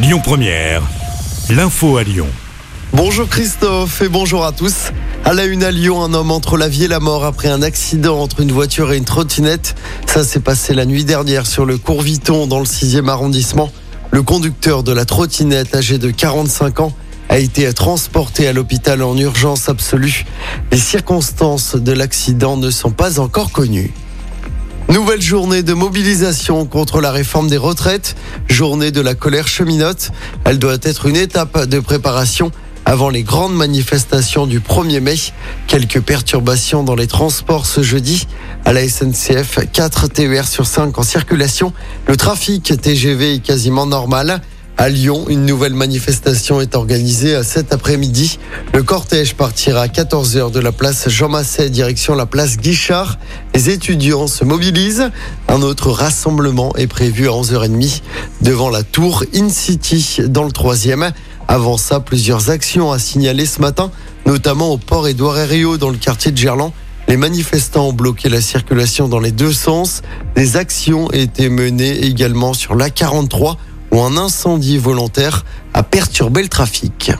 Lyon Première, l'info à Lyon. Bonjour Christophe et bonjour à tous. À la une à Lyon, un homme entre la vie et la mort après un accident entre une voiture et une trottinette. Ça s'est passé la nuit dernière sur le cours Viton dans le 6e arrondissement. Le conducteur de la trottinette, âgé de 45 ans, a été transporté à l'hôpital en urgence absolue. Les circonstances de l'accident ne sont pas encore connues. Nouvelle journée de mobilisation contre la réforme des retraites, journée de la colère cheminote. Elle doit être une étape de préparation avant les grandes manifestations du 1er mai. Quelques perturbations dans les transports ce jeudi. À la SNCF, 4 TER sur 5 en circulation. Le trafic TGV est quasiment normal. À Lyon, une nouvelle manifestation est organisée cet après-midi. Le cortège partira à 14h de la place Jean Masset, direction la place Guichard. Les étudiants se mobilisent. Un autre rassemblement est prévu à 11h30 devant la tour In City dans le troisième. Avant ça, plusieurs actions à signaler ce matin, notamment au port Édouard Herriot dans le quartier de Gerland. Les manifestants ont bloqué la circulation dans les deux sens. Des actions été menées également sur l'A43 où un incendie volontaire a perturbé le trafic.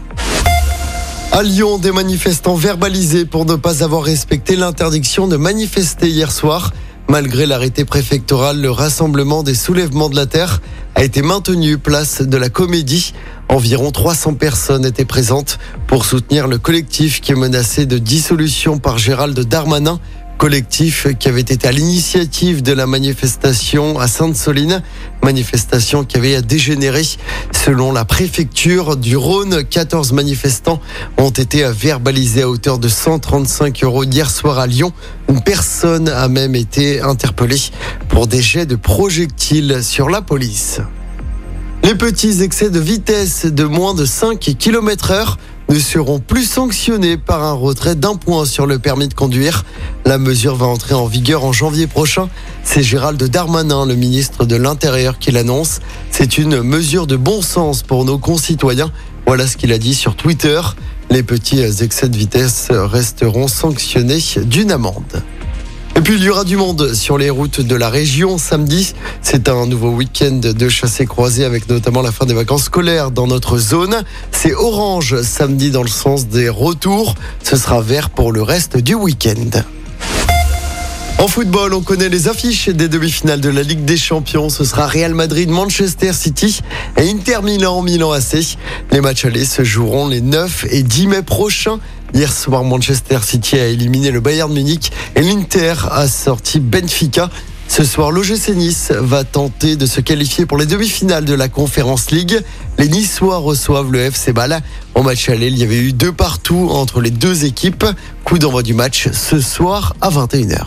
À Lyon, des manifestants verbalisés pour ne pas avoir respecté l'interdiction de manifester hier soir. Malgré l'arrêté préfectoral, le rassemblement des soulèvements de la terre a été maintenu place de la comédie. Environ 300 personnes étaient présentes pour soutenir le collectif qui est menacé de dissolution par Gérald Darmanin collectif qui avait été à l'initiative de la manifestation à Sainte-Soline, manifestation qui avait dégénéré. Selon la préfecture du Rhône, 14 manifestants ont été verbalisés à hauteur de 135 euros hier soir à Lyon. Une personne a même été interpellée pour des jets de projectiles sur la police. Les petits excès de vitesse de moins de 5 km heure ne seront plus sanctionnés par un retrait d'un point sur le permis de conduire. La mesure va entrer en vigueur en janvier prochain. C'est Gérald Darmanin, le ministre de l'Intérieur, qui l'annonce. C'est une mesure de bon sens pour nos concitoyens. Voilà ce qu'il a dit sur Twitter. Les petits excès de vitesse resteront sanctionnés d'une amende. Et puis il y aura du monde sur les routes de la région samedi. C'est un nouveau week-end de chassés croisés avec notamment la fin des vacances scolaires dans notre zone. C'est orange samedi dans le sens des retours. Ce sera vert pour le reste du week-end. En football, on connaît les affiches des demi-finales de la Ligue des Champions. Ce sera Real Madrid, Manchester City et Inter Milan, Milan AC. Les matchs allés se joueront les 9 et 10 mai prochains. Hier soir, Manchester City a éliminé le Bayern Munich et l'Inter a sorti Benfica. Ce soir, l'OGC Nice va tenter de se qualifier pour les demi-finales de la Conférence League. Les Niçois reçoivent le FC Bâle. En match aller, il y avait eu deux partout entre les deux équipes. Coup d'envoi du match ce soir à 21h.